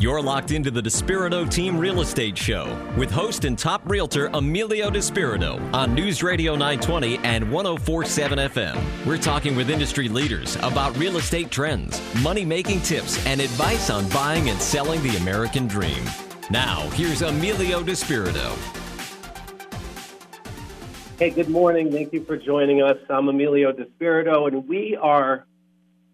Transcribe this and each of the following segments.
You're locked into the Despirito Team Real Estate Show with host and top realtor Emilio Despirito on News Radio 920 and 1047 FM. We're talking with industry leaders about real estate trends, money making tips, and advice on buying and selling the American dream. Now, here's Emilio Despirito. Hey, good morning. Thank you for joining us. I'm Emilio Despirito, and we are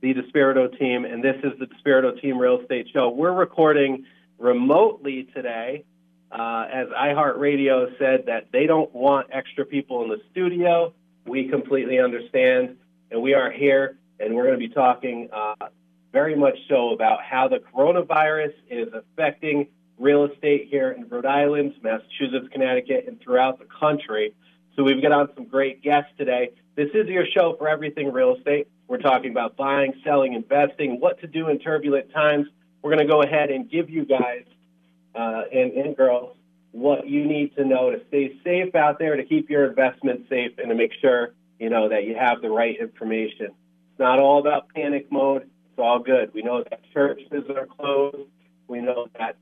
the Despirito team, and this is the Despirito Team Real Estate Show. We're recording remotely today, uh, as iHeartRadio said that they don't want extra people in the studio. We completely understand, and we are here, and we're going to be talking uh, very much so about how the coronavirus is affecting real estate here in Rhode Island, Massachusetts, Connecticut, and throughout the country. So we've got on some great guests today. This is your show for everything real estate. We're talking about buying, selling, investing, what to do in turbulent times. We're going to go ahead and give you guys uh, and, and girls what you need to know to stay safe out there, to keep your investment safe, and to make sure you know that you have the right information. It's not all about panic mode. It's all good. We know that churches are closed. We know that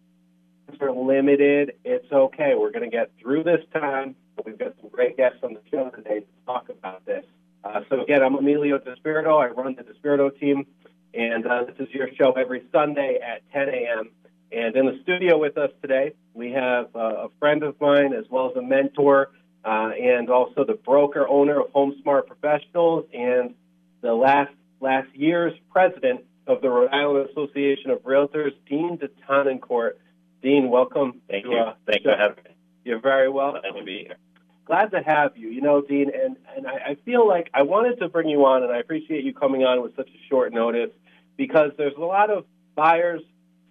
are limited. It's okay. We're going to get through this time. We've got some great guests on the show today to talk about this. Uh, so again, I'm Emilio Despirito. I run the Despirito team, and uh, this is your show every Sunday at 10 a.m. And in the studio with us today, we have uh, a friend of mine as well as a mentor, uh, and also the broker owner of HomeSmart Professionals, and the last last year's president of the Rhode Island Association of Realtors, Dean deTonnancourt. Dean, welcome. Thank to, you. Uh, Thanks for having me. You're very welcome. Glad to be here glad to have you. You know, Dean, and I, feel like I wanted to bring you on, and I appreciate you coming on with such a short notice because there's a lot of buyers,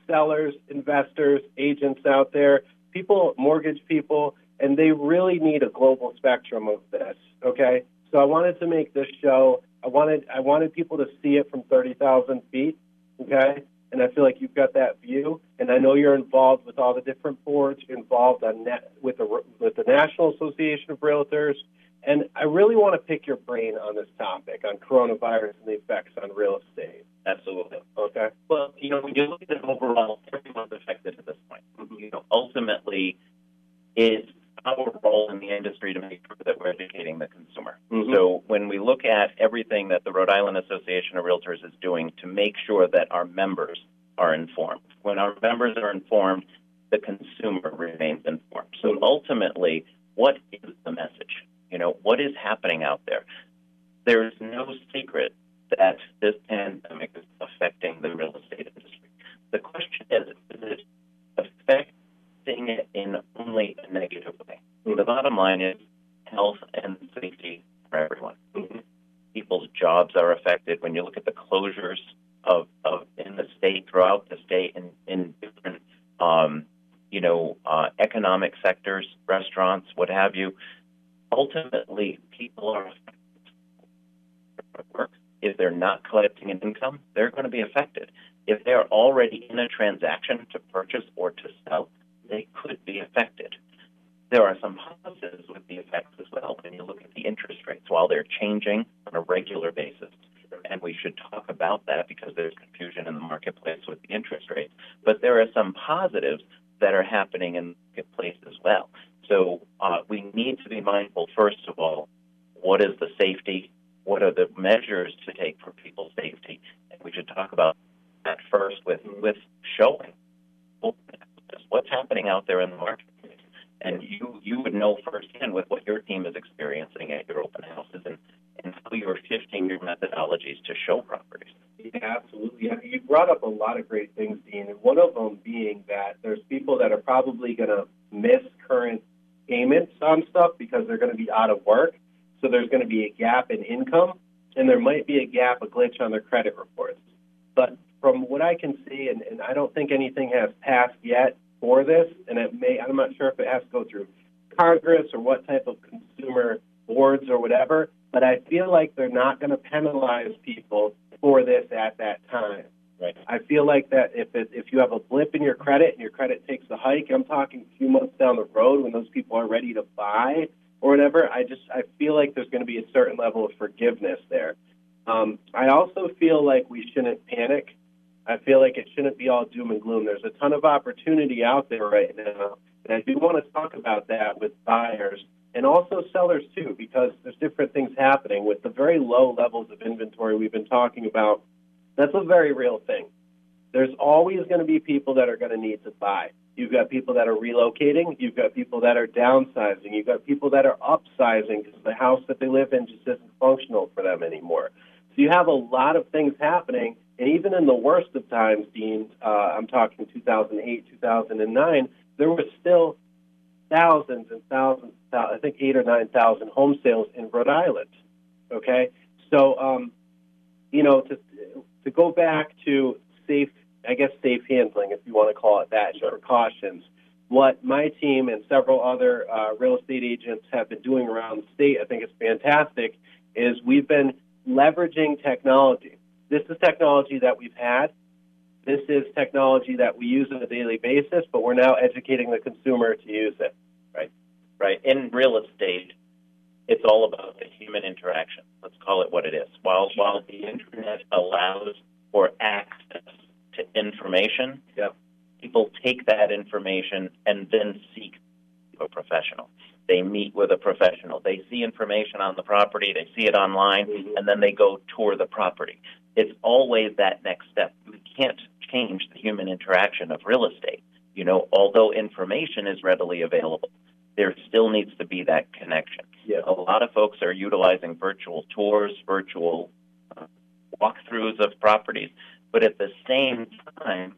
sellers, investors, agents out there, people, mortgage people, and they really need a global spectrum of this. Okay, so I wanted to make this show. I wanted I wanted people to see it from thirty thousand feet. Okay, and I feel like you've got that view. And I know you're involved with all the different boards. You're involved on net, with the with the National Association of Realtors, and I really want to pick your brain on this topic on coronavirus and the effects on real estate. Absolutely. Okay. Well, you know, when you look at it overall, everyone's affected at this point. Mm-hmm. You know, ultimately, it's our role in the industry to make sure that we're educating the consumer. Mm-hmm. So when we look at everything that the Rhode Island Association of Realtors is doing to make sure that our members are informed, when our members are informed, the consumer remains informed. So ultimately, what is the message? You know, what is happening out there? There's no secret that this pandemic is affecting the real estate industry. The question is, is it affecting it in only a negative way. The bottom line is health and safety for everyone. Mm-hmm. People's jobs are affected. When you look at the closures of, of in the state, throughout the state, in, in different, um, you know, uh, economic sectors, restaurants, what have you, ultimately people are. Work. If they're not collecting an income, they're going to be affected. If they're already in a transaction to purchase or to sell, they could be affected. There are some positives with the effects as well when you look at the interest rates. While they're changing on a regular basis, and we should talk about that because there's confusion in the marketplace with the interest rates, but there are some positives that are happening in the marketplace as well. So uh, we need to be mindful, first of all, what is the safety? What are the measures to take for people's safety? And we should talk about that first with, with showing what's happening out there in the market. And you, you would know firsthand with what your team is experiencing at your open houses and, and how you're shifting your methodologies to show properties. Yeah, absolutely. You brought up a lot of great things, Dean, and one of them being that there's people that are probably going to miss current payments on stuff because they're going to be out of work. So there's going to be a gap in income, and there might be a gap, a glitch on their credit reports. But from what I can see, and, and I don't think anything has passed yet for this, and it may, I'm not sure if it has to go through Congress or what type of consumer boards or whatever, but I feel like they're not going to penalize people for this at that time. Right. I feel like that if it, if you have a blip in your credit and your credit takes a hike, I'm talking a few months down the road when those people are ready to buy or whatever. I just I feel like there's going to be a certain level of forgiveness there. Um, I also feel like we shouldn't panic I feel like it shouldn't be all doom and gloom. There's a ton of opportunity out there right now, and I do want to talk about that with buyers and also sellers too, because there's different things happening with the very low levels of inventory we've been talking about. That's a very real thing. There's always going to be people that are going to need to buy. You've got people that are relocating. You've got people that are downsizing. You've got people that are upsizing because the house that they live in just isn't functional for them anymore. So you have a lot of things happening. And even in the worst of times, Dean, uh, I'm talking 2008, 2009, there were still thousands and thousands, I think eight or 9,000 home sales in Rhode Island. Okay? So, um, you know, to, to go back to safe I guess, safe handling, if you want to call it that, sure. precautions. What my team and several other uh, real estate agents have been doing around the state, I think is fantastic, is we've been leveraging technology. This is technology that we've had. This is technology that we use on a daily basis, but we're now educating the consumer to use it. Right, right. In real estate, it's all about the human interaction. Let's call it what it is. While while the internet allows for access to information, yep. people take that information and then seek a professional. They meet with a professional. They see information on the property, they see it online, mm-hmm. and then they go tour the property. It's always that next step. We can't change the human interaction of real estate. You know, although information is readily available, there still needs to be that connection. Yeah. A lot of folks are utilizing virtual tours, virtual uh, walkthroughs of properties. But at the same time,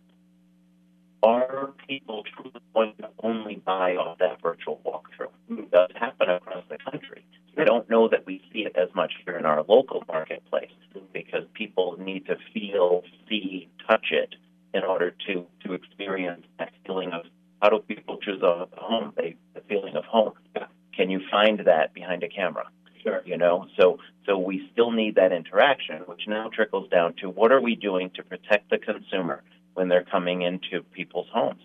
are people truly going to only buy off that virtual walkthrough? It does happen across the country. I don't know that we see it as much here in our local marketplace because people need to feel, see, touch it in order to, to experience that feeling of how do people choose a home, they, the feeling of home. Can you find that behind a camera? Sure. You know, so so we still need that interaction, which now trickles down to what are we doing to protect the consumer when they're coming into people's homes.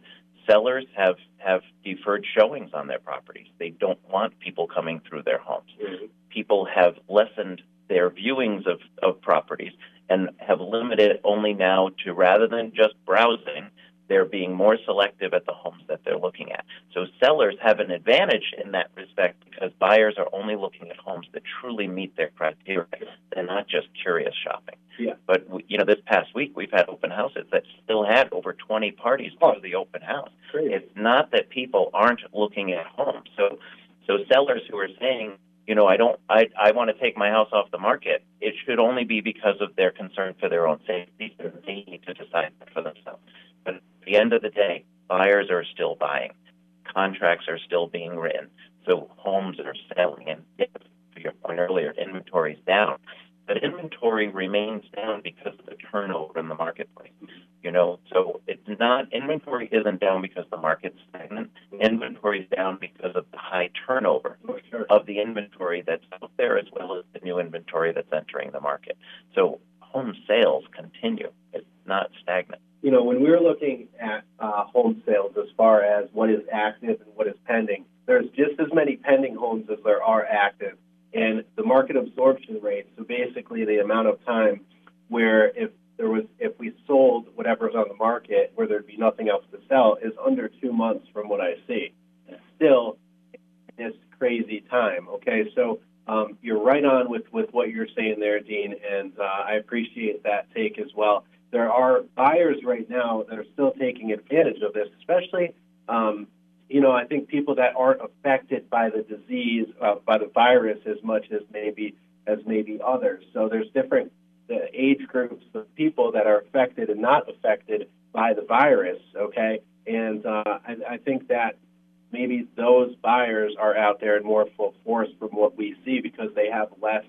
Sellers have have deferred showings on their properties. They don't want people coming through their homes. Mm-hmm. People have lessened their viewings of, of properties and have limited only now to rather than just browsing, they're being more selective at the homes that they're looking at. So sellers have an advantage in that respect because buyers are only looking at homes that truly meet their criteria. They're not just curious shopping. Yeah. But you know, this past week we've had open houses that still had over 20 parties oh. to the open house. Great. It's not that people aren't looking at homes. So so sellers who are saying you know, I don't, I, I want to take my house off the market. It should only be because of their concern for their own safety. They need to decide for themselves. The end of the day, buyers are still buying. Contracts are still being written. So homes are selling. And to your point earlier, inventory is down. But inventory remains down because of the turnover in the marketplace. You know, so it's not inventory isn't down because the market's stagnant. Inventory is down because of the high turnover of the inventory that's out there as well as the new inventory that's entering the market. So home sales continue. It's not stagnant you know, when we were looking at uh, home sales as far as what is active and what is pending, there's just as many pending homes as there are active. And the market absorption rate, so basically the amount of time where if there was if we sold whatever's on the market where there'd be nothing else to sell is under two months from what I see. Still this crazy time. Okay, so um, you're right on with, with what you're saying there, Dean, and uh, I appreciate that take as well there are buyers right now that are still taking advantage of this, especially, um, you know, I think people that aren't affected by the disease, uh, by the virus as much as maybe as maybe others. So there's different uh, age groups of people that are affected and not affected by the virus. Okay, and uh, I, I think that maybe those buyers are out there in more full force from what we see because they have less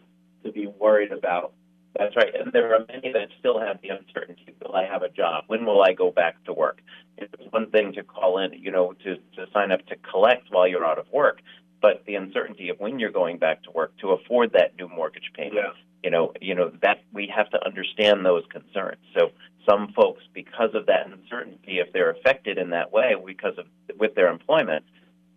to be worried about. That's right. And there are many that still have the uncertainty. Will I have a job? When will I go back to work? It's one thing to call in, you know, to, to sign up to collect while you're out of work, but the uncertainty of when you're going back to work to afford that new mortgage payment. Yeah. You know, you know that we have to understand those concerns. So some folks, because of that uncertainty, if they're affected in that way because of with their employment,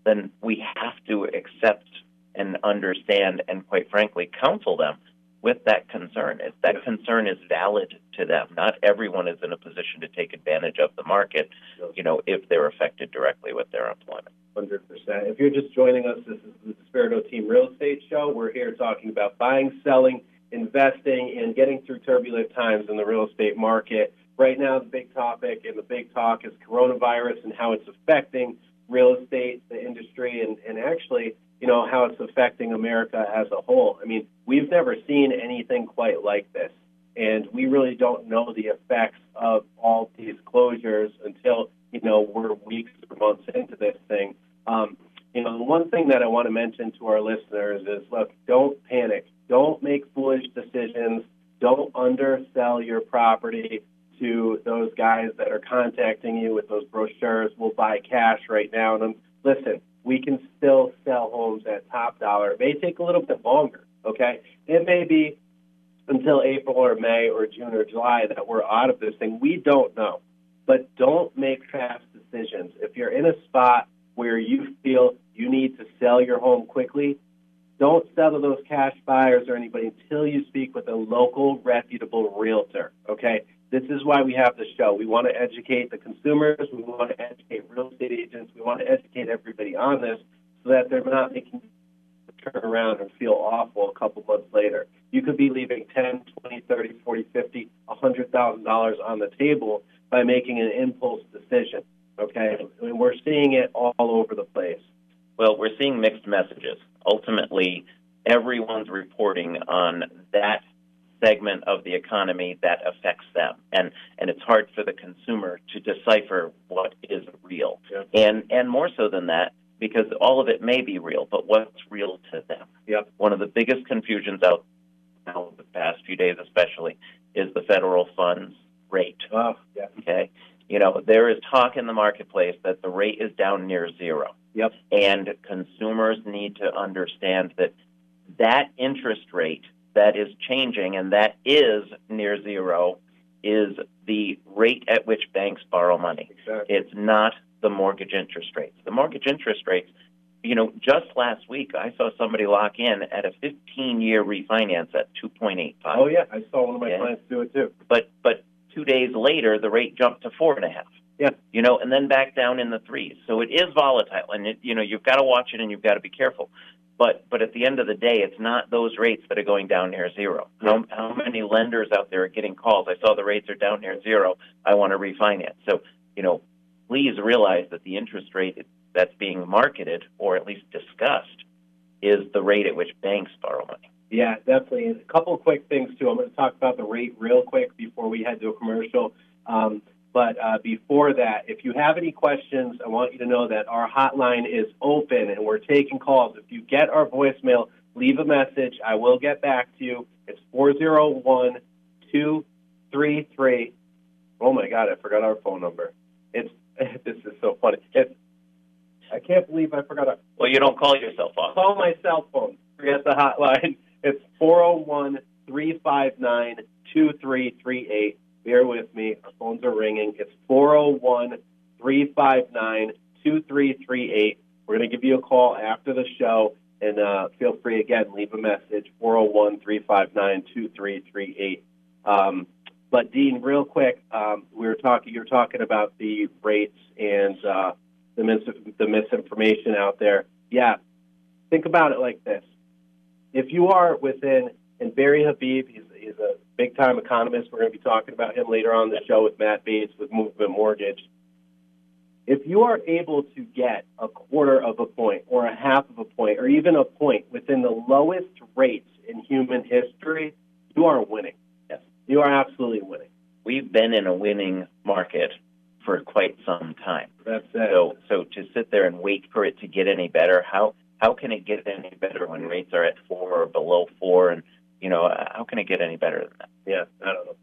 then we have to accept and understand and quite frankly counsel them with that concern. If that yeah. concern is valid to them, not everyone is in a position to take advantage of the market, you know, if they're affected directly with their employment. 100%. If you're just joining us, this is the Despirito Team Real Estate Show. We're here talking about buying, selling, investing, and getting through turbulent times in the real estate market. Right now, the big topic and the big talk is coronavirus and how it's affecting real estate, the industry, and, and actually, you know, how it's affecting America as a whole. I mean, we've never seen anything quite like this. And we really don't know the effects of all these closures until, you know, we're weeks or months into this thing. Um, you know, the one thing that I want to mention to our listeners is look, don't panic. Don't make foolish decisions. Don't undersell your property to those guys that are contacting you with those brochures. We'll buy cash right now. And listen, we can still sell homes at top dollar. It may take a little bit longer, okay? It may be until April or May or June or July that we're out of this thing. We don't know. But don't make fast decisions. If you're in a spot where you feel you need to sell your home quickly, don't to those cash buyers or anybody until you speak with a local, reputable realtor. Okay? This is why we have the show. We want to educate the consumers. We want to educate real estate agents. We want to educate everybody on this so that they're not making turn around and feel awful a couple months later. You could be leaving 10, 20, 30, 40, 50, $100,000 on the table by making an impulse decision. Okay? Mean, we're seeing it all over the place. Well, we're seeing mixed messages. Ultimately, everyone's reporting on that segment of the economy that affects them, and and it's hard for the consumer to decipher what is real, yeah. and and more so than that, because all of it may be real, but what's real to them? Yep. One of the biggest confusions out now the past few days, especially, is the federal funds rate. Oh, yeah. Okay. You know, there is talk in the marketplace that the rate is down near zero. Yep. And consumers need to understand that that interest rate that is changing and that is near zero is the rate at which banks borrow money. Exactly. It's not the mortgage interest rates. The mortgage interest rates, you know, just last week I saw somebody lock in at a 15-year refinance at 2.85. Oh yeah, I saw one of my yeah. clients do it too. But but two days later the rate jumped to four and a half. Yeah. You know, and then back down in the threes. So it is volatile, and it, you know you've got to watch it and you've got to be careful. But but at the end of the day, it's not those rates that are going down near zero. How, how many lenders out there are getting calls? I saw the rates are down near zero. I want to refinance. So you know, please realize that the interest rate that's being marketed or at least discussed is the rate at which banks borrow money. Yeah, definitely. A couple quick things too. I'm going to talk about the rate real quick before we head to a commercial. Um, but uh, before that, if you have any questions, I want you to know that our hotline is open and we're taking calls. If you get our voicemail, leave a message. I will get back to you. It's 401 233. Oh my God, I forgot our phone number. It's This is so funny. It's, I can't believe I forgot our. Well, you don't call your cell phone. Call my cell phone. Forget the hotline. It's 401 359 2338. Bear with me. Our phones are ringing. It's 401 359 2338. We're going to give you a call after the show, and uh, feel free again, leave a message 401 359 2338. Um, but Dean, real quick, um, we were talking. You're talking about the rates and uh, the mis- the misinformation out there. Yeah, think about it like this: if you are within, and Barry Habib, he's, he's a big time economist. We're going to be talking about him later on the show with Matt Bates with Movement Mortgage. If you are able to get a quarter of a point or a half of a point or even a point within the lowest rates in human history, you are winning. Yes. You are absolutely winning. We've been in a winning market for quite some time. That's it. So so to sit there and wait for it to get any better, how how can it get any better when rates are at four or below four and you know, how can it get any better than that? Yeah, I don't know.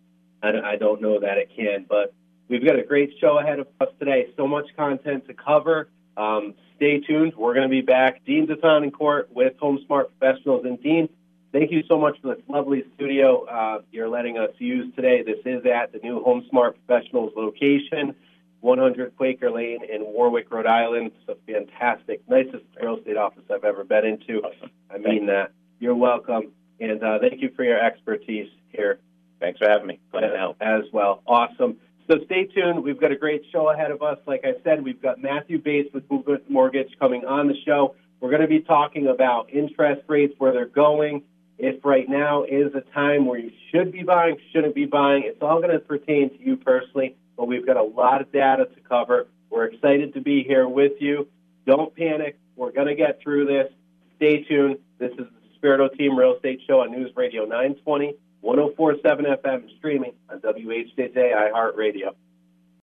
I, I don't know that it can, but we've got a great show ahead of us today. So much content to cover. Um, stay tuned. We're going to be back. Dean deTonnancourt with HomeSmart Professionals. And Dean, thank you so much for this lovely studio uh, you're letting us use today. This is at the new HomeSmart Professionals location, 100 Quaker Lane in Warwick, Rhode Island. It's a fantastic, nicest real estate office I've ever been into. Awesome. I mean that. You're welcome. And uh, thank you for your expertise here. Thanks for having me. Glad to help. As well. Awesome. So stay tuned. We've got a great show ahead of us. Like I said, we've got Matthew Bates with Movement Mortgage coming on the show. We're going to be talking about interest rates, where they're going, if right now is a time where you should be buying, shouldn't be buying. It's all going to pertain to you personally, but we've got a lot of data to cover. We're excited to be here with you. Don't panic. We're going to get through this. Stay tuned. This is Despirito Team Real Estate Show on News Radio 920, 1047 FM, streaming on WHJJ iHeartRadio.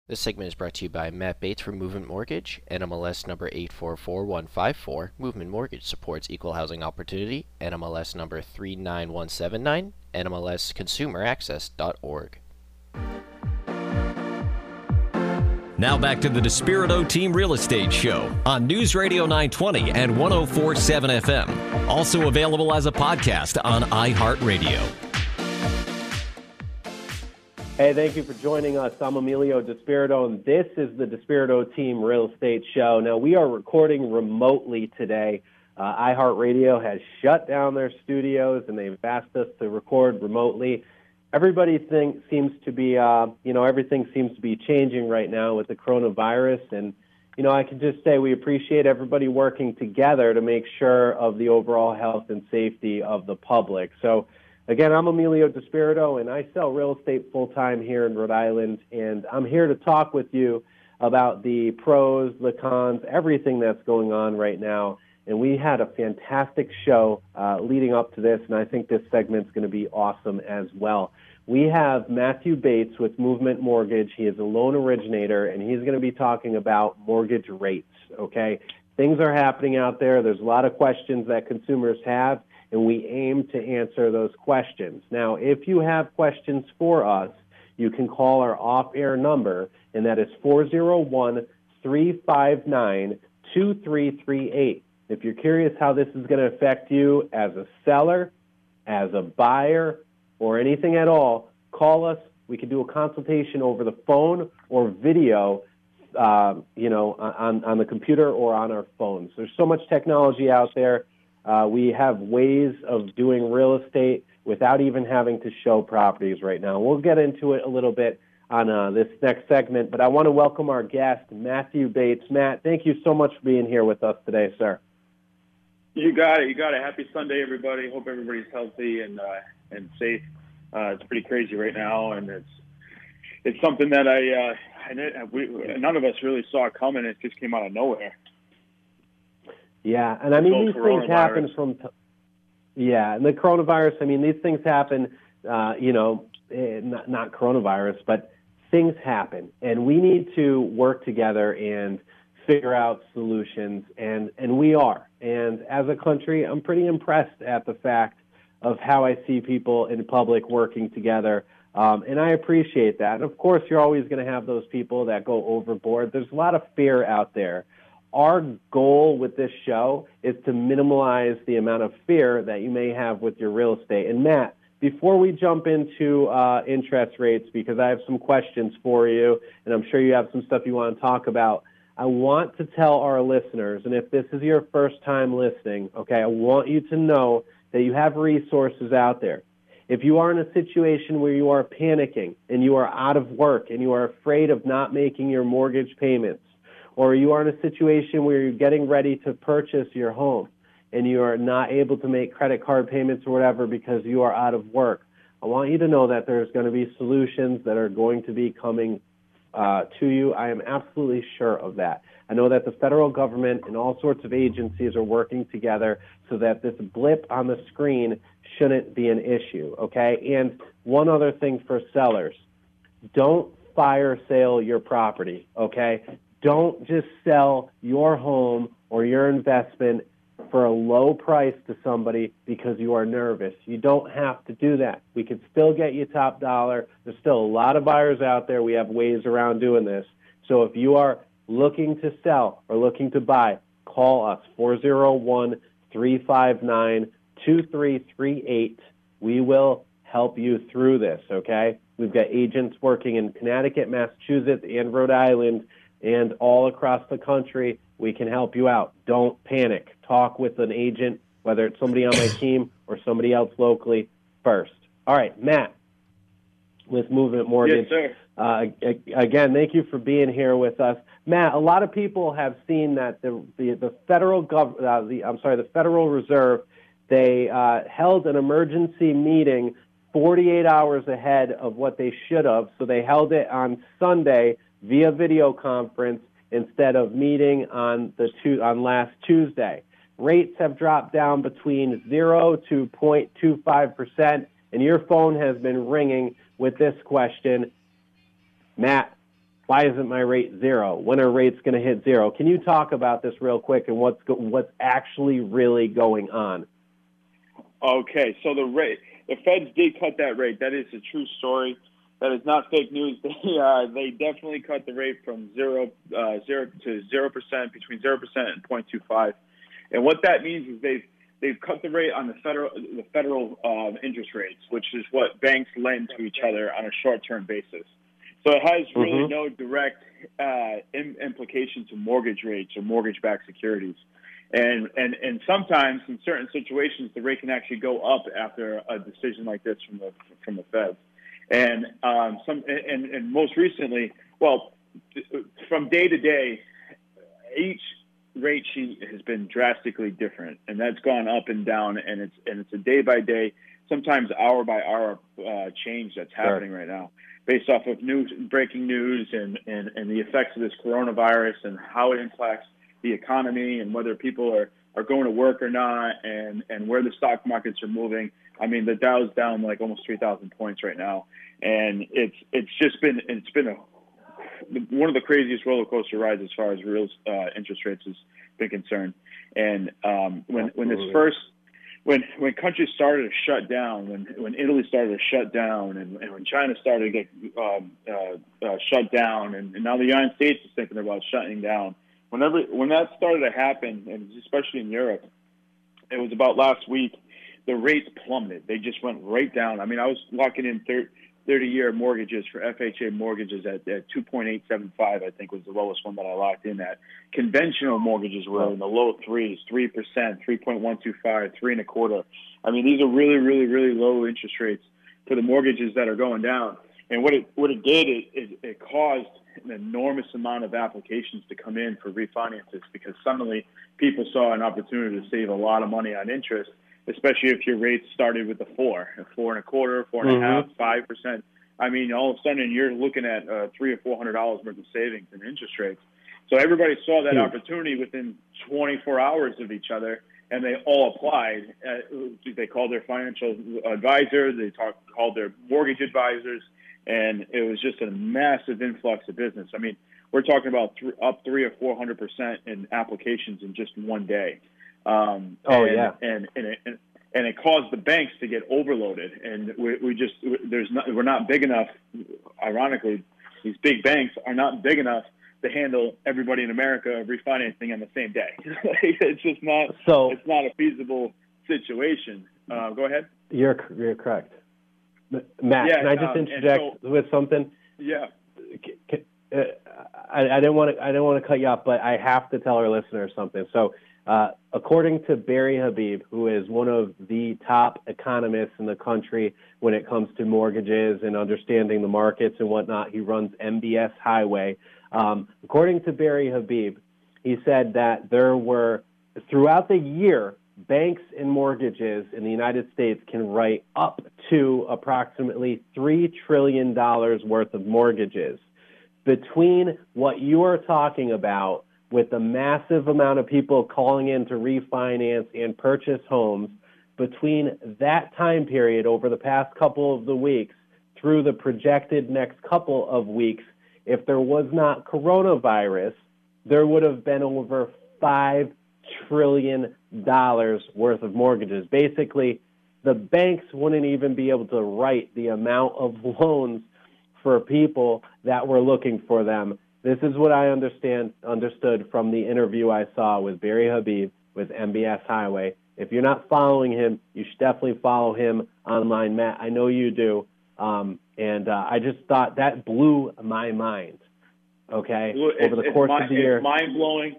This segment is brought to you by Matt Bates from Movement Mortgage, NMLS number 844154. Movement Mortgage supports equal housing opportunity, NMLS number 39179, NMLSconsumeraccess.org. Now back to the Despirito Team Real Estate Show on News Radio 920 and 1047 FM. Also available as a podcast on iHeartRadio. Hey, thank you for joining us. I'm Emilio Despirito, and this is the Despirito Team Real Estate Show. Now, we are recording remotely today. Uh, iHeartRadio has shut down their studios, and they've asked us to record remotely everybody think, seems to be, uh, you know, everything seems to be changing right now with the coronavirus. And, you know, I can just say we appreciate everybody working together to make sure of the overall health and safety of the public. So, again, I'm Emilio Despirito, and I sell real estate full time here in Rhode Island. And I'm here to talk with you about the pros, the cons, everything that's going on right now. And we had a fantastic show uh, leading up to this, and I think this segment's going to be awesome as well. We have Matthew Bates with Movement Mortgage. He is a loan originator, and he's going to be talking about mortgage rates. Okay, things are happening out there. There's a lot of questions that consumers have, and we aim to answer those questions. Now, if you have questions for us, you can call our off-air number, and that is 401 359 2338. If you're curious how this is going to affect you as a seller, as a buyer, or anything at all, call us. We can do a consultation over the phone or video, uh, you know, on, on the computer or on our phones. There's so much technology out there. Uh, we have ways of doing real estate without even having to show properties right now. We'll get into it a little bit on uh, this next segment, but I want to welcome our guest, Matthew Bates. Matt, thank you so much for being here with us today, sir. You got it. You got it. Happy Sunday, everybody. Hope everybody's healthy and uh, and safe. Uh, it's pretty crazy right now, and it's it's something that I, uh, I we, none of us really saw coming. It just came out of nowhere. Yeah, and I mean these things happen from. T- yeah, and the coronavirus. I mean these things happen. Uh, you know, eh, not, not coronavirus, but things happen, and we need to work together and figure out solutions, and and we are. And as a country, I'm pretty impressed at the fact of how I see people in public working together. Um, and I appreciate that. And of course, you're always going to have those people that go overboard. There's a lot of fear out there. Our goal with this show is to minimize the amount of fear that you may have with your real estate. And Matt, before we jump into uh, interest rates, because I have some questions for you, and I'm sure you have some stuff you want to talk about. I want to tell our listeners, and if this is your first time listening, okay, I want you to know that you have resources out there. If you are in a situation where you are panicking and you are out of work and you are afraid of not making your mortgage payments, or you are in a situation where you're getting ready to purchase your home and you are not able to make credit card payments or whatever because you are out of work, I want you to know that there's going to be solutions that are going to be coming uh, to you. I am absolutely sure of that. I know that the federal government and all sorts of agencies are working together so that this blip on the screen shouldn't be an issue, okay? And one other thing for sellers don't fire sale your property, okay? Don't just sell your home or your investment for a low price to somebody because you are nervous. You don't have to do that. We can still get you top dollar. There's still a lot of buyers out there. We have ways around doing this. So if you are looking to sell or looking to buy, call us 401 359 2338. We will help you through this, okay? We've got agents working in Connecticut, Massachusetts, and Rhode Island, and all across the country. We can help you out. Don't panic. Talk with an agent, whether it's somebody on my team or somebody else locally first. All right, Matt with Movement Mortgage. Yes, sir. Uh, again, thank you for being here with us, Matt. A lot of people have seen that the the, the federal gov- uh, the I'm sorry, the Federal Reserve they uh, held an emergency meeting 48 hours ahead of what they should have. So they held it on Sunday via video conference instead of meeting on the two, on last Tuesday. Rates have dropped down between 0 to 0.25 percent, and your phone has been ringing with this question, Matt. Why isn't my rate zero? When are rates going to hit zero? Can you talk about this real quick and what's go- what's actually really going on? Okay, so the rate, the Feds did cut that rate. That is a true story. That is not fake news. They uh, they definitely cut the rate from zero uh, zero to zero percent between zero percent and 0.25. And what that means is they've they've cut the rate on the federal the federal uh, interest rates, which is what banks lend to each other on a short term basis. So it has really mm-hmm. no direct uh, implication to mortgage rates or mortgage backed securities. And, and, and sometimes in certain situations, the rate can actually go up after a decision like this from the, from the Fed. And, um, some, and, and most recently, well, from day to day, each rate sheet has been drastically different, and that's gone up and down, and it's and it's a day by day, sometimes hour by hour uh, change that's happening sure. right now, based off of news, breaking news, and, and and the effects of this coronavirus and how it impacts the economy and whether people are, are going to work or not and, and where the stock markets are moving. I mean, the Dow's down like almost 3,000 points right now. And it's, it's just been, it's been a, one of the craziest roller coaster rides as far as real uh, interest rates has been concerned. And um, when, when this first, when when countries started to shut down, when when Italy started to shut down, and, and when China started to get um, uh, uh, shut down, and, and now the United States is thinking about shutting down, whenever when that started to happen, and especially in Europe, it was about last week. The rates plummeted. They just went right down. I mean, I was locking in 30 year mortgages for FHA mortgages at, at 2.875, I think was the lowest one that I locked in at. Conventional mortgages were in the low threes, 3%, 3.125, three and a quarter. I mean, these are really, really, really low interest rates for the mortgages that are going down. And what it, what it did, it, it, it caused an enormous amount of applications to come in for refinances because suddenly people saw an opportunity to save a lot of money on interest, especially if your rates started with a four, a four and a quarter, four and mm-hmm. a half, five percent. I mean, all of a sudden you're looking at uh, three or four hundred dollars worth of savings in interest rates. So everybody saw that mm-hmm. opportunity within 24 hours of each other, and they all applied. Uh, they called their financial advisor, they talked, called their mortgage advisors, and it was just a massive influx of business. I mean, we're talking about th- up three or four hundred percent in applications in just one day. Um, oh and, yeah, and and it, and it caused the banks to get overloaded, and we, we just there's not we're not big enough. Ironically, these big banks are not big enough to handle everybody in America refinancing on the same day. it's just not so. It's not a feasible situation. Uh, go ahead. You're you're correct. Matt, yeah, can I just um, interject so, with something? Yeah. Uh, I, I didn't want to. I didn't want to cut you off, but I have to tell our listeners something. So, uh, according to Barry Habib, who is one of the top economists in the country when it comes to mortgages and understanding the markets and whatnot, he runs MBS Highway. Um, according to Barry Habib, he said that there were throughout the year banks and mortgages in the United States can write up to approximately $3 trillion worth of mortgages. Between what you are talking about with the massive amount of people calling in to refinance and purchase homes, between that time period over the past couple of the weeks through the projected next couple of weeks, if there was not coronavirus, there would have been over 5 trillion dollars worth of mortgages. Basically, the banks wouldn't even be able to write the amount of loans for people that were looking for them. This is what I understand understood from the interview I saw with Barry Habib with MBS Highway. If you're not following him, you should definitely follow him online, Matt. I know you do. Um, and uh, I just thought that blew my mind. Okay, well, over the course mind, of the year, mind blowing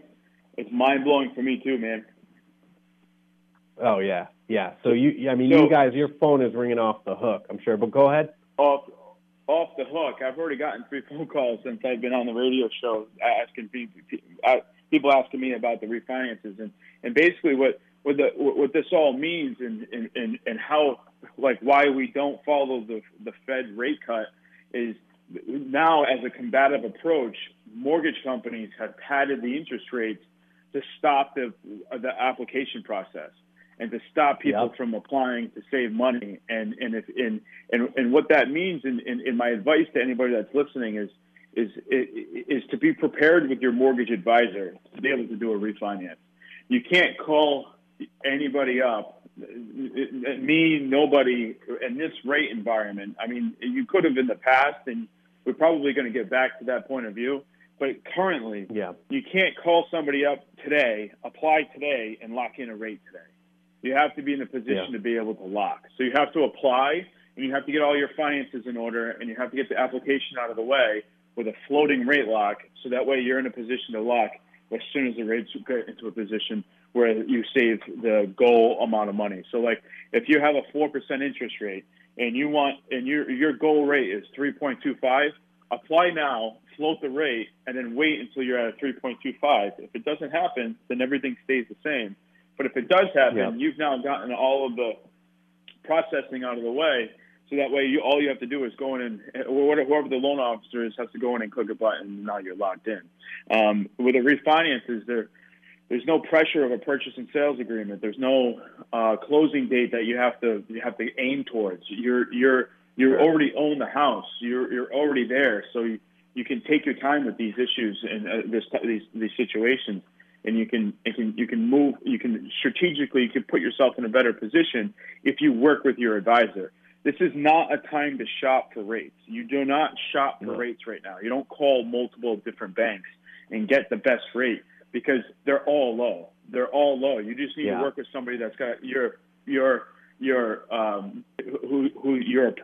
it's mind blowing for me too, man. Oh yeah, yeah. So you, I mean, so, you guys, your phone is ringing off the hook. I'm sure, but go ahead. Off, off the hook. I've already gotten three phone calls since I've been on the radio show asking people, uh, people asking me about the refinances and and basically what what the what this all means and and and how like why we don't follow the the Fed rate cut is now as a combative approach, mortgage companies have padded the interest rates to stop the the application process and to stop people yep. from applying to save money. And and if in and and what that means, in, in, in my advice to anybody that's listening is is is to be prepared with your mortgage advisor to be able to do a refinance. You can't call anybody up, me, nobody in this rate environment. I mean, you could have in the past, and we're probably going to get back to that point of view. But currently, yeah. you can't call somebody up today, apply today, and lock in a rate today. You have to be in a position yeah. to be able to lock. So you have to apply, and you have to get all your finances in order, and you have to get the application out of the way with a floating rate lock, so that way you're in a position to lock as soon as the rates get into a position where you save the goal amount of money. So like if you have a four percent interest rate and you want and your your goal rate is three point two five, apply now, float the rate, and then wait until you're at a three point two five. If it doesn't happen, then everything stays the same. But if it does happen, yeah. you've now gotten all of the processing out of the way so that way, you all you have to do is go in and whoever the loan officer is has to go in and click a button, and now you're locked in. Um, with a refinances, there there's no pressure of a purchase and sales agreement. There's no uh, closing date that you have to you have to aim towards. You're you're you already own the house. You're you're already there, so you, you can take your time with these issues and uh, this these these situations, and you can you can you can move. You can strategically you can put yourself in a better position if you work with your advisor this is not a time to shop for rates. You do not shop for no. rates right now. You don't call multiple different banks and get the best rate because they're all low. They're all low. You just need yeah. to work with somebody that's got your your your um who who you're a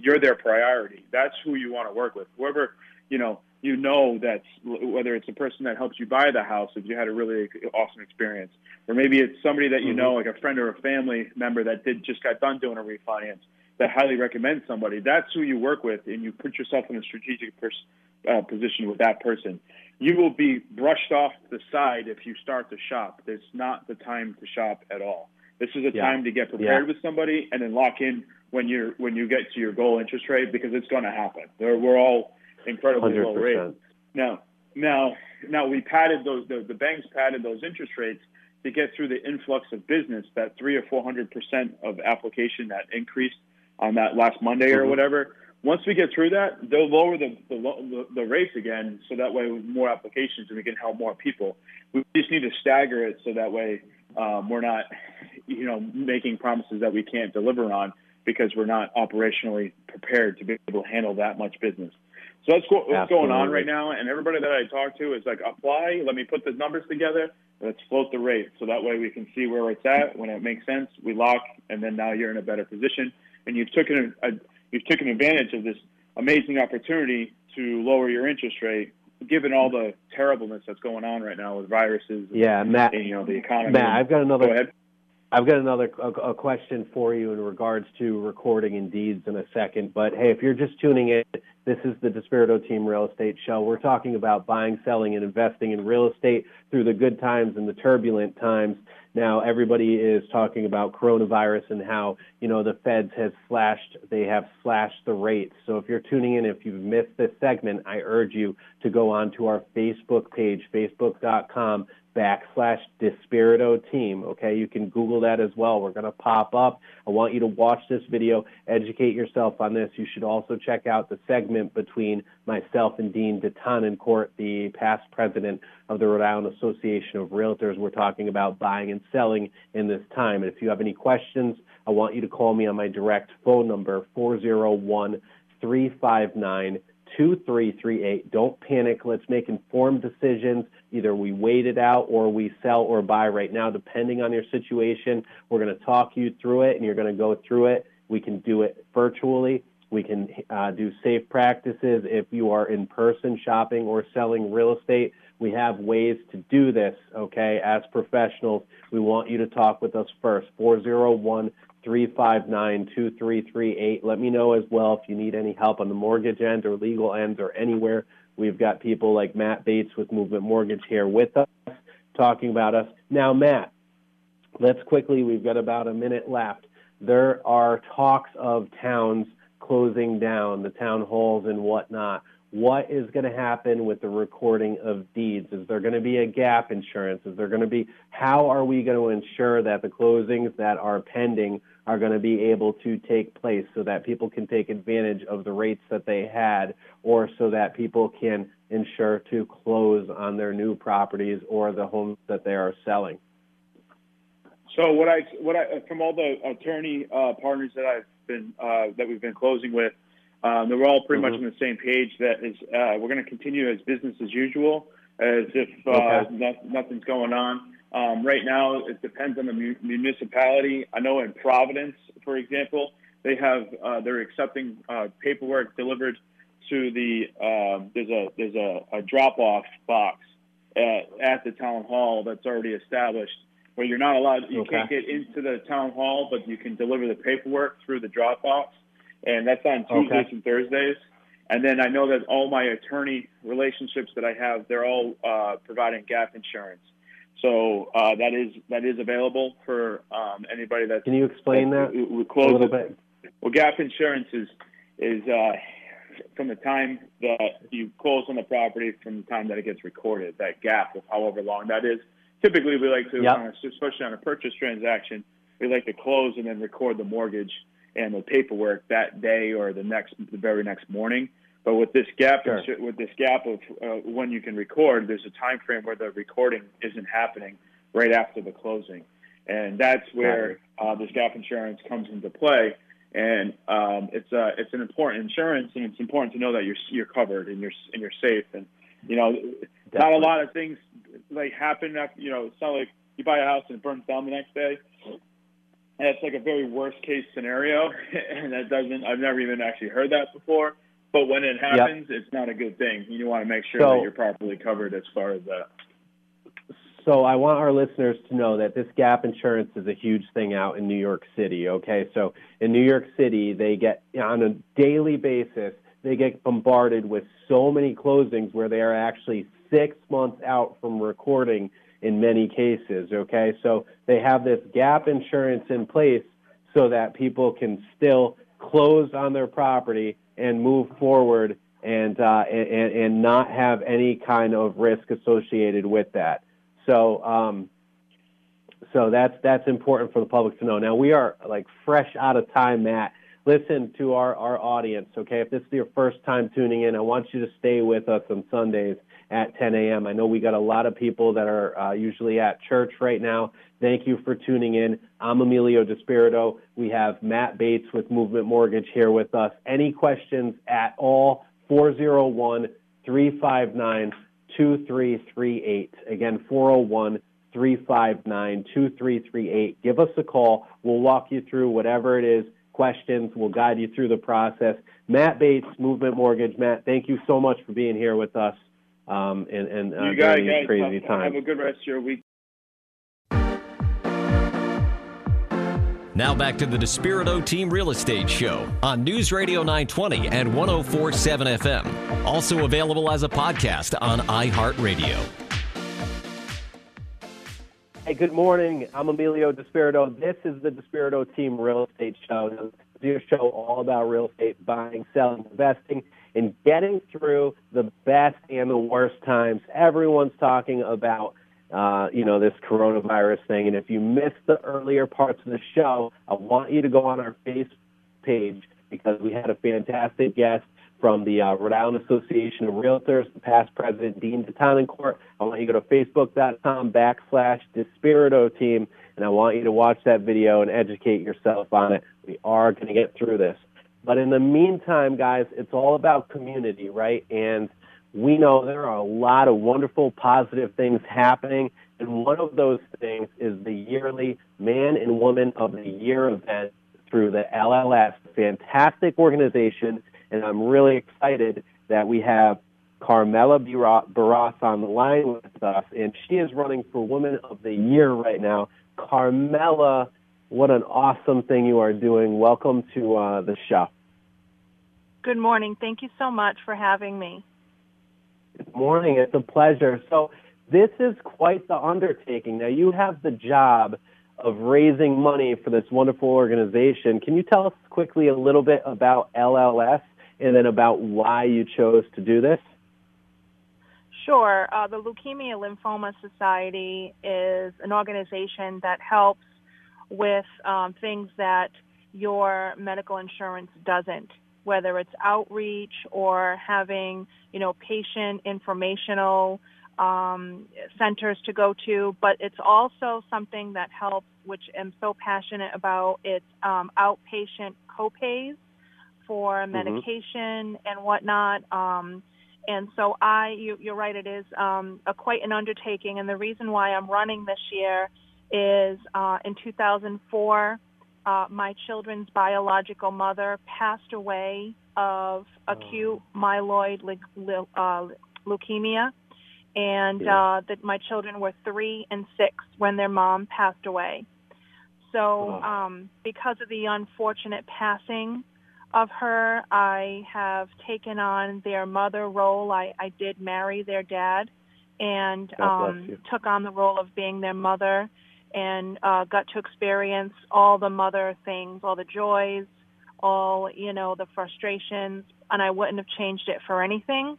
you're their priority. That's who you want to work with. Whoever you know you know that whether it's a person that helps you buy the house if you had a really awesome experience, or maybe it's somebody that you mm-hmm. know like a friend or a family member that did just got done doing a refinance that highly recommend somebody, that's who you work with, and you put yourself in a strategic pers- uh, position with that person. You will be brushed off the side if you start to shop. It's not the time to shop at all. This is a yeah. time to get prepared yeah. with somebody and then lock in when you're when you get to your goal interest rate because it's going to happen. They're, we're all incredibly 100%. low rate. Now, now, now we padded those. The, the banks padded those interest rates to get through the influx of business. That three or four hundred percent of application that increased on that last Monday or mm-hmm. whatever. Once we get through that, they'll lower the, the, the rates again, so that way with more applications and we can help more people. We just need to stagger it so that way um, we're not, you know, making promises that we can't deliver on because we're not operationally prepared to be able to handle that much business. So that's what's Absolutely. going on right now. And everybody that I talk to is like, apply, let me put the numbers together, let's float the rate. So that way we can see where it's at. When it makes sense, we lock, and then now you're in a better position and you've taken a, you've taken advantage of this amazing opportunity to lower your interest rate, given all the terribleness that's going on right now with viruses. Yeah, Matt. And, you know the economy. Matt, I've got another. Go I've got another a, a question for you in regards to recording and deeds in a second. But hey, if you're just tuning in, this is the Despirito Team Real Estate Show. We're talking about buying, selling, and investing in real estate through the good times and the turbulent times. Now everybody is talking about coronavirus and how you know the Feds has slashed they have slashed the rates. So if you're tuning in, if you've missed this segment, I urge you to go on to our Facebook page, facebook.com backslash Despirito team. Okay, you can Google that as well. We're going to pop up. I want you to watch this video, educate yourself on this. You should also check out the segment between myself and Dean Court, the past president of the Rhode Island Association of Realtors. We're talking about buying and selling in this time. And if you have any questions, I want you to call me on my direct phone number, 401 359 2338. Don't panic. Let's make informed decisions. Either we wait it out or we sell or buy right now, depending on your situation. We're going to talk you through it and you're going to go through it. We can do it virtually We can uh, do safe practices if you are in person shopping or selling real estate. We have ways to do this, okay, as professionals. We want you to talk with us first. 401 359 2338. Let me know as well if you need any help on the mortgage end or legal end or anywhere. We've got people like Matt Bates with Movement Mortgage here with us talking about us. Now, Matt, let's quickly, we've got about a minute left. There are talks of towns closing down, the town halls and whatnot what is going to happen with the recording of deeds? Is there going to be a gap insurance? Is there going to be, how are we going to ensure that the closings that are pending are going to be able to take place so that people can take advantage of the rates that they had or so that people can ensure to close on their new properties or the homes that they are selling? So what I, what I, from all the attorney uh, partners that I've been, uh, that we've been closing with, um, we're all pretty mm-hmm. much on the same page. That is, uh, we're going to continue as business as usual, as if uh, okay. no, nothing's going on. Um, right now, it depends on the mu- municipality. I know in Providence, for example, they have uh, they're accepting uh, paperwork delivered to the um, there's a there's a, a drop off box at, at the town hall that's already established where you're not allowed you okay. can't get into the town hall, but you can deliver the paperwork through the drop box and that's on Tuesdays okay. and Thursdays. And then I know that all my attorney relationships that I have, they're all uh, providing gap insurance. So uh, that is that is available for um, anybody that. Can you explain that, we, close a little bit? Well, gap insurance is is uh, from the time that you close on the property from the time that it gets recorded. That gap of however long that is. Typically, we like to, yep. especially on a purchase transaction, we like to close and then record the mortgage and the paperwork that day or the next, the very next morning. But with this gap, sure. with this gap of uh, when you can record, there's a time frame where the recording isn't happening right after the closing, and that's where uh, this gap insurance comes into play. And um, it's uh, it's an important insurance, and it's important to know that you're you're covered and you're and you're safe. And you know, Definitely. not a lot of things like happen. After, you know, it's not like you buy a house and it burns down the next day that's like a very worst case scenario, and that doesn't. I've never even actually heard that before. But when it happens, yep. it's not a good thing. You want to make sure so, that you're properly covered as far as that. So I want our listeners to know that this gap insurance is a huge thing out in New York City. Okay, so in New York City, they get on a daily basis they get bombarded with so many closings where they are actually six months out from recording in many cases. Okay, so they have this gap insurance in place so that people can still close on their property and move forward and uh, and, and not have any kind of risk associated with that. So um, so that's that's important for the public to know. Now we are like fresh out of time, Matt. Listen to our, our audience, okay? If this is your first time tuning in, I want you to stay with us on Sundays at 10 a.m. I know we got a lot of people that are uh, usually at church right now. Thank you for tuning in. I'm Emilio Despirito. We have Matt Bates with Movement Mortgage here with us. Any questions at all? 401 359 2338. Again, 401 359 2338. Give us a call. We'll walk you through whatever it is, questions. We'll guide you through the process. Matt Bates, Movement Mortgage. Matt, thank you so much for being here with us um, and, and uh, you got during these crazy have, times. Have a good rest of your week. Now back to the Despirito Team Real Estate Show on News Radio 920 and 1047 FM. Also available as a podcast on iHeartRadio. Hey, good morning. I'm Emilio Despirito. This is the Despirito Team Real Estate Show. This is your show all about real estate buying, selling, investing in getting through the best and the worst times. Everyone's talking about, uh, you know, this coronavirus thing. And if you missed the earlier parts of the show, I want you to go on our Facebook page because we had a fantastic guest from the uh, Rhode Island Association of Realtors, the past president, Dean deTonnancourt. I want you to go to facebook.com backslash Despirito team, and I want you to watch that video and educate yourself on it. We are going to get through this. But in the meantime, guys, it's all about community, right? And we know there are a lot of wonderful, positive things happening. And one of those things is the yearly Man and Woman of the Year event through the LLS, fantastic organization, and I'm really excited that we have Carmella Beroth on the line with us, and she is running for Woman of the Year right now. Carmella, what an awesome thing you are doing. Welcome to uh, the show. Good morning. Thank you so much for having me. Good morning. It's a pleasure. So, this is quite the undertaking. Now, you have the job of raising money for this wonderful organization. Can you tell us quickly a little bit about LLS and then about why you chose to do this? Sure. Uh, the Leukemia Lymphoma Society is an organization that helps with um, things that your medical insurance doesn't, whether it's outreach or having, you know, patient informational um, centers to go to. But it's also something that helps, which I'm so passionate about. It's um, outpatient copays for mm-hmm. medication and whatnot. Um, and so I, you, are right, it is um, a, quite an undertaking. And the reason why I'm running this year is uh, in 2004, uh, my children's biological mother passed away of acute oh. myeloid le- uh, leukemia, and yeah. uh, that my children were three and six when their mom passed away. So, oh. um, because of the unfortunate passing of her. I have taken on their mother role. I, I did marry their dad and um, took on the role of being their mother and uh, got to experience all the mother things, all the joys, all, you know, the frustrations. And I wouldn't have changed it for anything.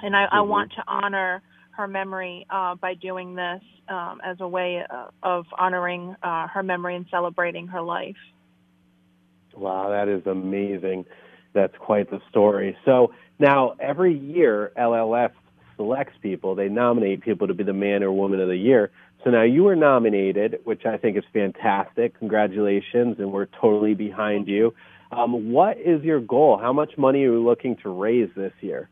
And I, mm-hmm. I want to honor her memory uh, by doing this um, as a way uh, of honoring uh, her memory and celebrating her life. Wow, that is amazing. That's quite the story. So now every year, LLS selects people. They nominate people to be the man or woman of the year. So now you were nominated, which I think is fantastic. Congratulations, and we're totally behind you. Um, what is your goal? How much money are you looking to raise this year?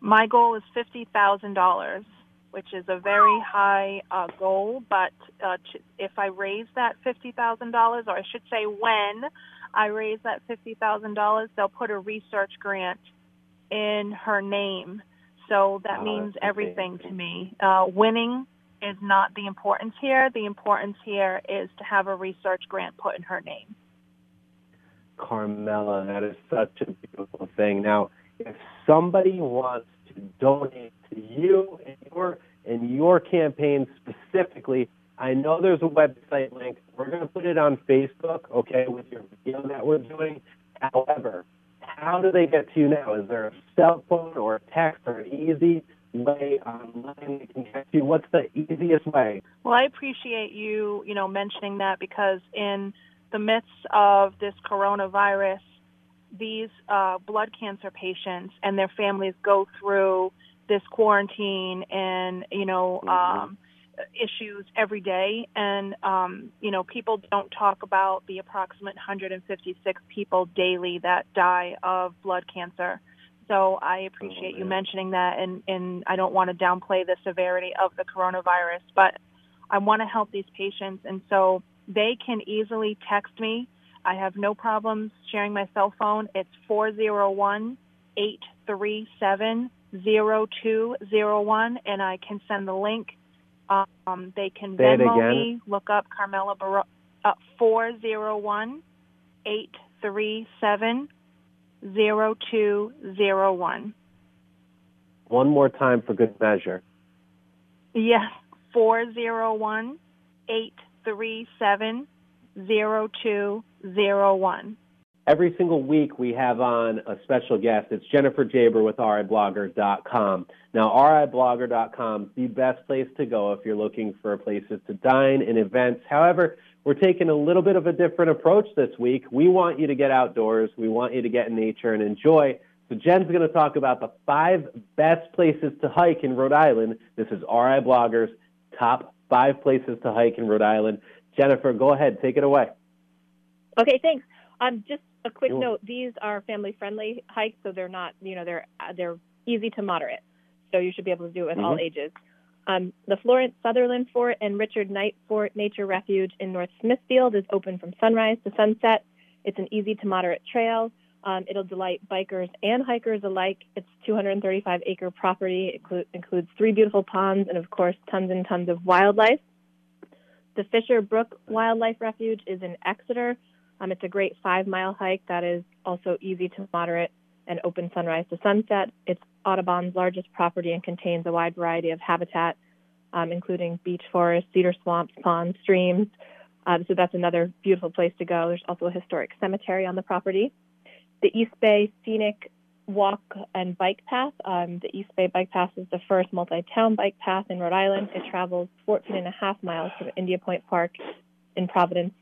My goal is fifty thousand dollars which is a very high uh, goal. But uh, if I raise that fifty thousand dollars, or I should say, when I raise that fifty thousand dollars, they'll put a research grant in her name. So that oh, means everything to me. Uh, winning is not the importance here. The importance here is to have a research grant put in her name. Carmella, that is such a beautiful thing. Now, if somebody wants to donate to you and your and your campaign specifically. I know there's a website link. We're going to put it on Facebook, okay, with your video that we're doing. However, how do they get to you now? Is there a cell phone or a text or an easy way online can get you? What's the easiest way? Well, I appreciate you, you know, mentioning that because in the midst of this coronavirus, these uh, blood cancer patients and their families go through this quarantine and you know mm-hmm. um, issues every day, and um, you know people don't talk about the approximate 156 people daily that die of blood cancer. So I appreciate oh, you mentioning that, and and I don't want to downplay the severity of the coronavirus, but I want to help these patients, and so they can easily text me. I have no problems sharing my cell phone. It's 401 837 0201, and I can send the link. Um, they can Say Venmo me, look up Carmella Bar- uh, 401 837 0201. One more time for good measure. Yes, 401 837 0201 every single week we have on a special guest. It's Jennifer Geaber with RIblogger.com. Now, RIblogger.com is the best place to go if you're looking for places to dine and events. However, we're taking a little bit of a different approach this week. We want you to get outdoors. We want you to get in nature and enjoy. So Jen's going to talk about the five best places to hike in Rhode Island. This is RI Bloggers' top five places to hike in Rhode Island. Jennifer, go ahead. Take it away. Okay, thanks. Um, just a quick sure. note: these are family-friendly hikes, so they're not, you know, they're they're easy to moderate. So you should be able to do it with mm-hmm. all ages. Um, the Florence Sutherland Fort and Richard Knight Fort Nature Refuge in North Smithfield is open from sunrise to sunset. It's an easy to moderate trail. Um, it'll delight bikers and hikers alike. It's 235 acre property. It inclu- includes three beautiful ponds and, of course, tons and tons of wildlife. The Fisher Brook Wildlife Refuge is in Exeter. Um, it's a great five mile hike that is also easy to moderate and open sunrise to sunset. It's Audubon's largest property and contains a wide variety of habitat, um, including beech forests, cedar swamps, ponds, streams. Um, so that's another beautiful place to go. There's also a historic cemetery on the property. The East Bay Scenic Walk and Bike Path. Um, the East Bay Bike Path is the first multi-town bike path in Rhode Island. It travels 14 and a half miles from India Point Park in Providence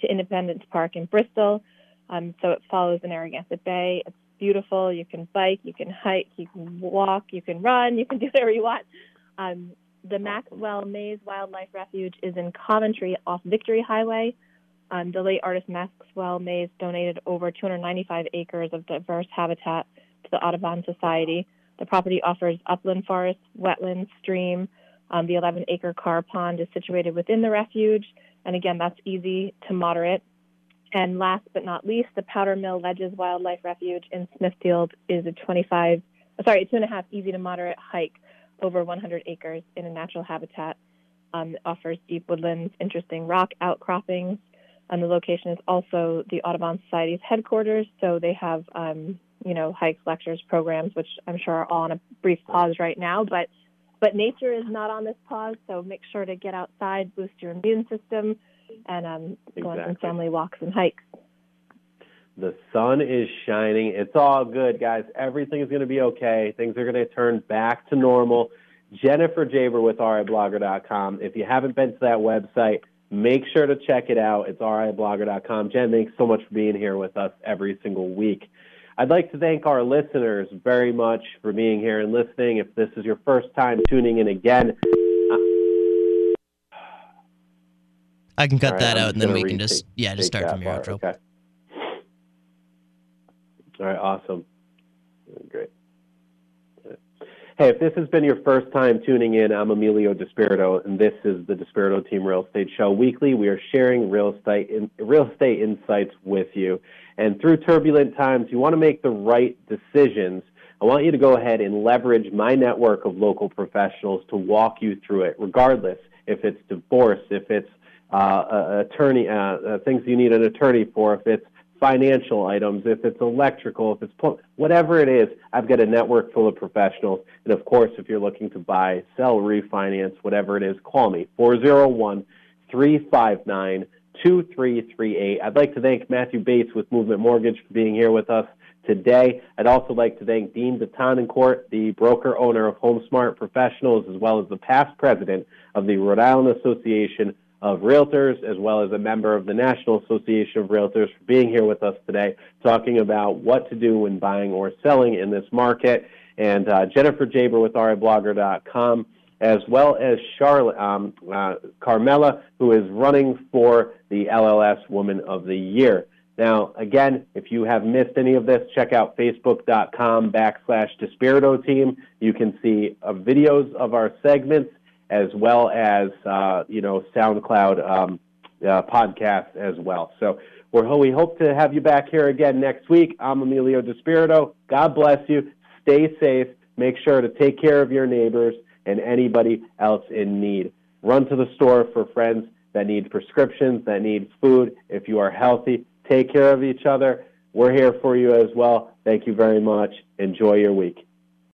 to Independence Park in Bristol. Um, so it follows the Narragansett Bay. It's beautiful. You can bike, you can hike, you can walk, you can run, you can do whatever you want. Um, the Maxwell Mays Wildlife Refuge is in Coventry off Victory Highway. Um, the late artist Maxwell Mays donated over 295 acres of diverse habitat to the Audubon Society. The property offers upland forest, wetlands, stream. Um, the 11 acre Carr Pond is situated within the refuge. And again, that's easy to moderate. And last but not least, the Powder Mill Ledges Wildlife Refuge in Smithfield is a 25, sorry, two and a half easy to moderate hike over 100 acres in a natural habitat. Um, it offers deep woodlands, interesting rock outcroppings, and the location is also the Audubon Society's headquarters. So they have, um, you know, hikes, lectures, programs, which I'm sure are all on a brief pause right now. But but nature is not on this pause. So make sure to get outside, boost your immune system, and um, exactly. go on family walks and hikes. The sun is shining. It's all good, guys. Everything is going to be okay. Things are going to turn back to normal. Jennifer Geaber with RIblogger.com. If you haven't been to that website, make sure to check it out. It's RIblogger.com. Jen, thanks so much for being here with us every single week. I'd like to thank our listeners very much for being here and listening. If this is your first time tuning in again, I can cut right, that I'm out and then we can just yeah just start from your outro. Okay. All right, awesome. Great. Hey, if this has been your first time tuning in, I'm Emilio Despirito, and this is the Despirito Team Real Estate Show. Weekly, we are sharing real estate in, real estate insights with you. And through turbulent times, you want to make the right decisions. I want you to go ahead and leverage my network of local professionals to walk you through it, regardless if it's divorce, if it's uh, attorney uh, uh, things you need an attorney for, if it's financial items, if it's electrical, if it's pl- whatever it is, I've got a network full of professionals. And of course, if you're looking to buy, sell, refinance, whatever it is, call me 401 359 2338. I'd like to thank Matthew Bates with Movement Mortgage for being here with us today. I'd also like to thank Dean deTonnancourt, the broker owner of HomeSmart Professionals, as well as the past president of the Rhode Island Association of Realtors, as well as a member of the National Association of Realtors, for being here with us today, talking about what to do when buying or selling in this market. And uh, Jennifer Geaber with RIblogger.com, as well as Charlotte um, uh, Carmella, who is running for the LLS Woman of the Year. Now, again, if you have missed any of this, check out facebook.com backslash Despirito Team. You can see uh, videos of our segments as well as uh, you know SoundCloud um, uh, podcasts as well. So we hope to have you back here again next week. I'm Emilio Despirito. God bless you. Stay safe. Make sure to take care of your neighbors and anybody else in need. Run to the store for friends that need prescriptions, that need food. If you are healthy, take care of each other. We're here for you as well. Thank you very much. Enjoy your week.